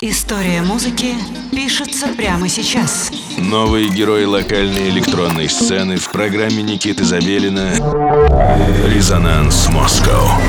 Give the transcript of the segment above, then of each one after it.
История музыки пишется прямо сейчас. Новые герои локальной электронной сцены в программе Никиты Забелина «Резонанс Москва».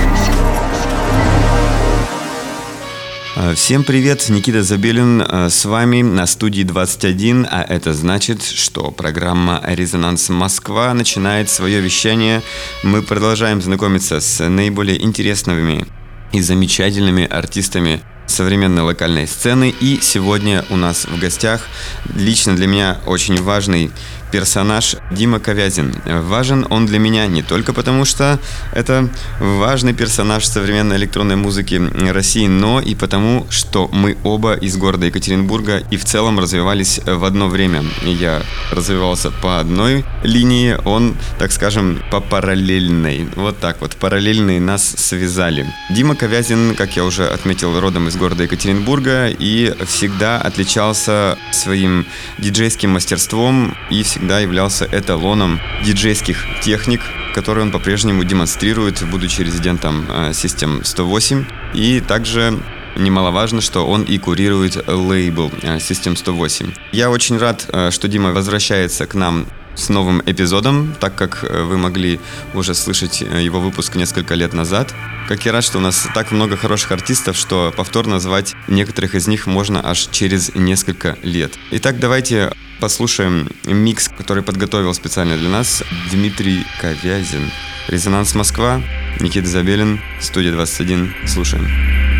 Всем привет, Никита Забелин э, с вами на студии 21, а это значит, что программа «Резонанс Москва» начинает свое вещание. Мы продолжаем знакомиться с наиболее интересными и замечательными артистами современной локальной сцены. И сегодня у нас в гостях лично для меня очень важный персонаж Дима Ковязин. Важен он для меня не только потому, что это важный персонаж современной электронной музыки России, но и потому, что мы оба из города Екатеринбурга и в целом развивались в одно время. Я развивался по одной линии, он, так скажем, по параллельной. Вот так вот, параллельные нас связали. Дима Ковязин, как я уже отметил, родом из города Екатеринбурга и всегда отличался своим диджейским мастерством и всегда всегда являлся эталоном диджейских техник, которые он по-прежнему демонстрирует, будучи резидентом э, System 108. И также Немаловажно, что он и курирует лейбл э, System 108. Я очень рад, э, что Дима возвращается к нам с новым эпизодом, так как э, вы могли уже слышать э, его выпуск несколько лет назад. Как я рад, что у нас так много хороших артистов, что повторно звать некоторых из них можно аж через несколько лет. Итак, давайте послушаем микс, который подготовил специально для нас Дмитрий Ковязин. Резонанс Москва, Никита Забелин, студия 21. Слушаем.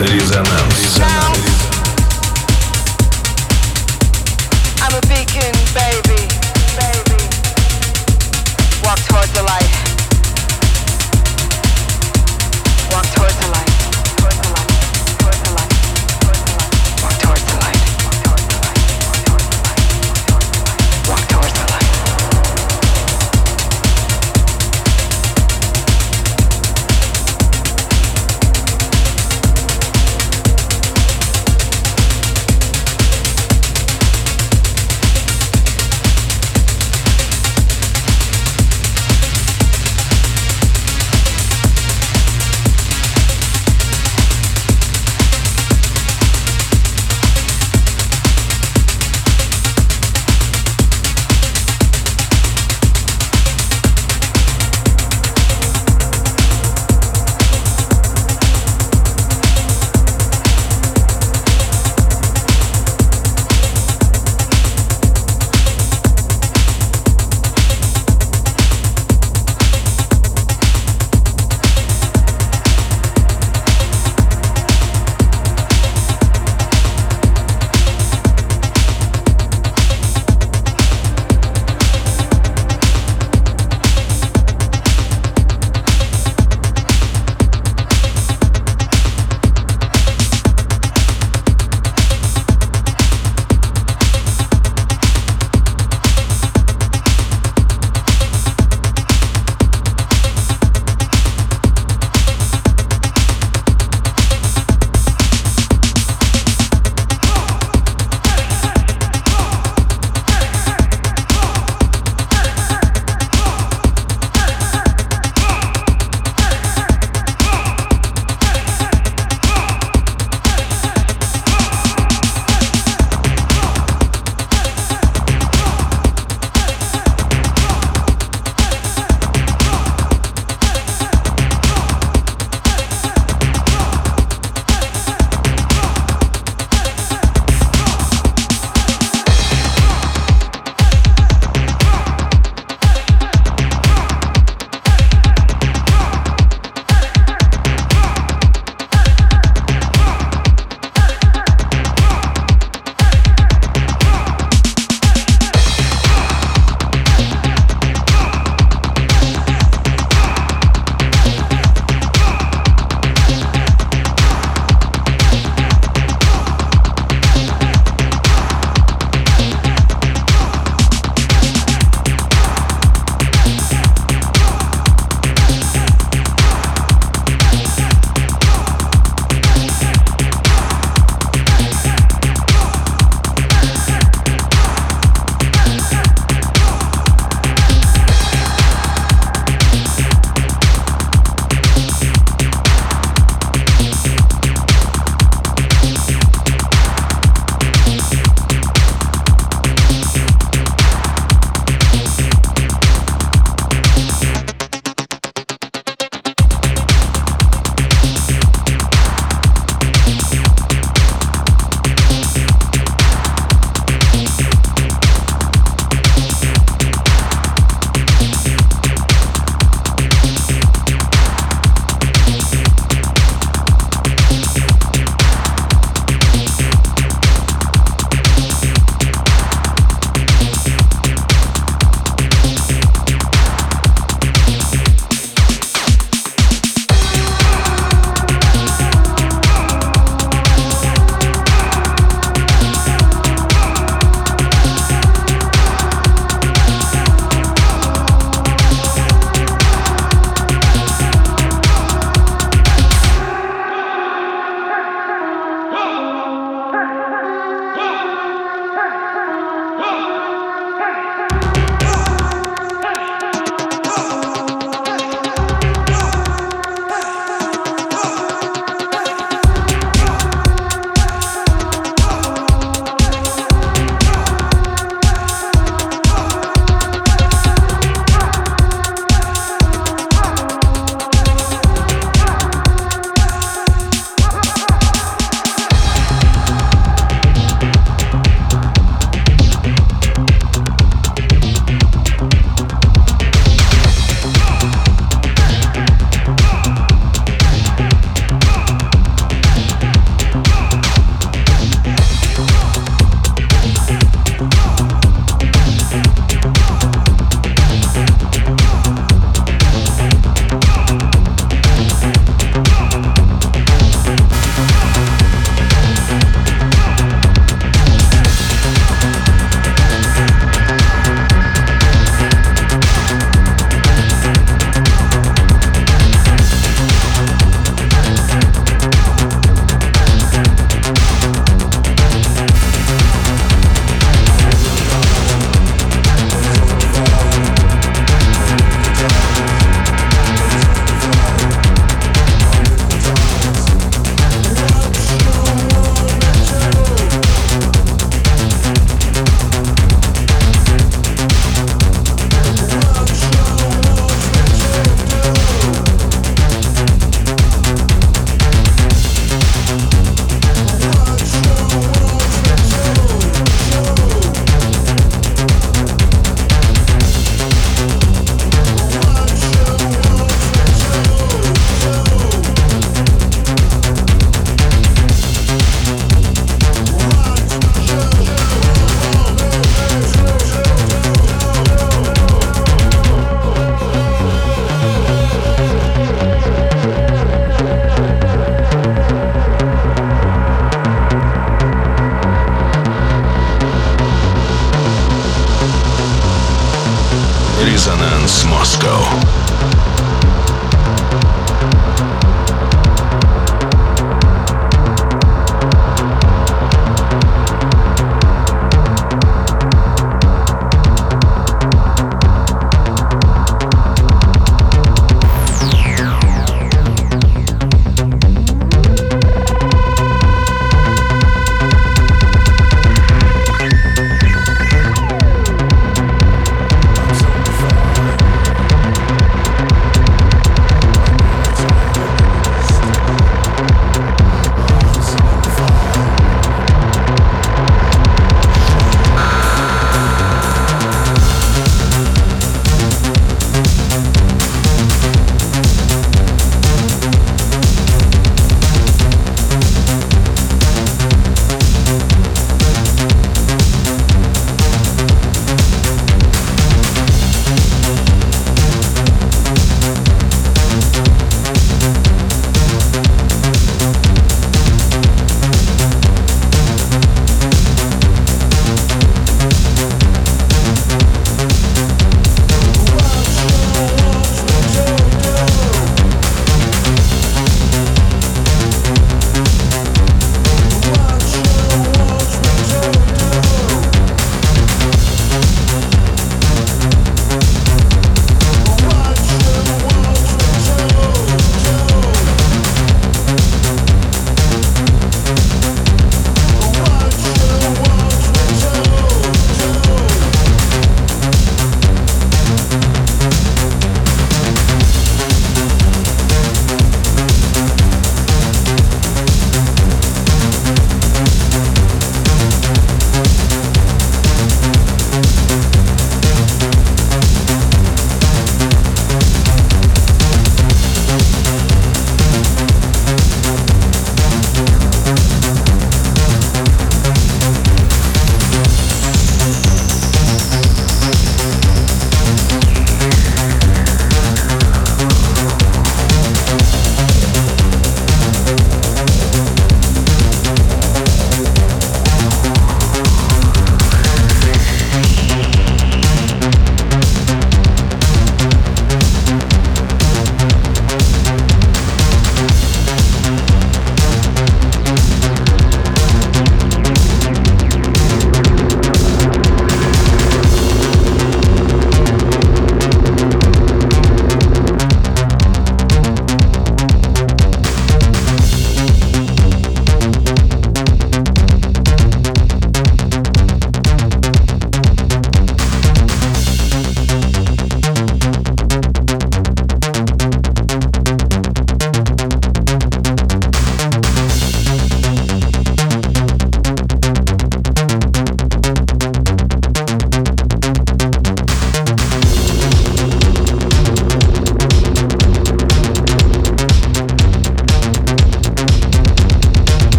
Резонанс.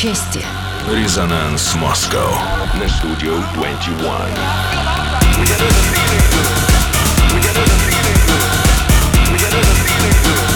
Дело чести. Резонанс Москва на студию 21. We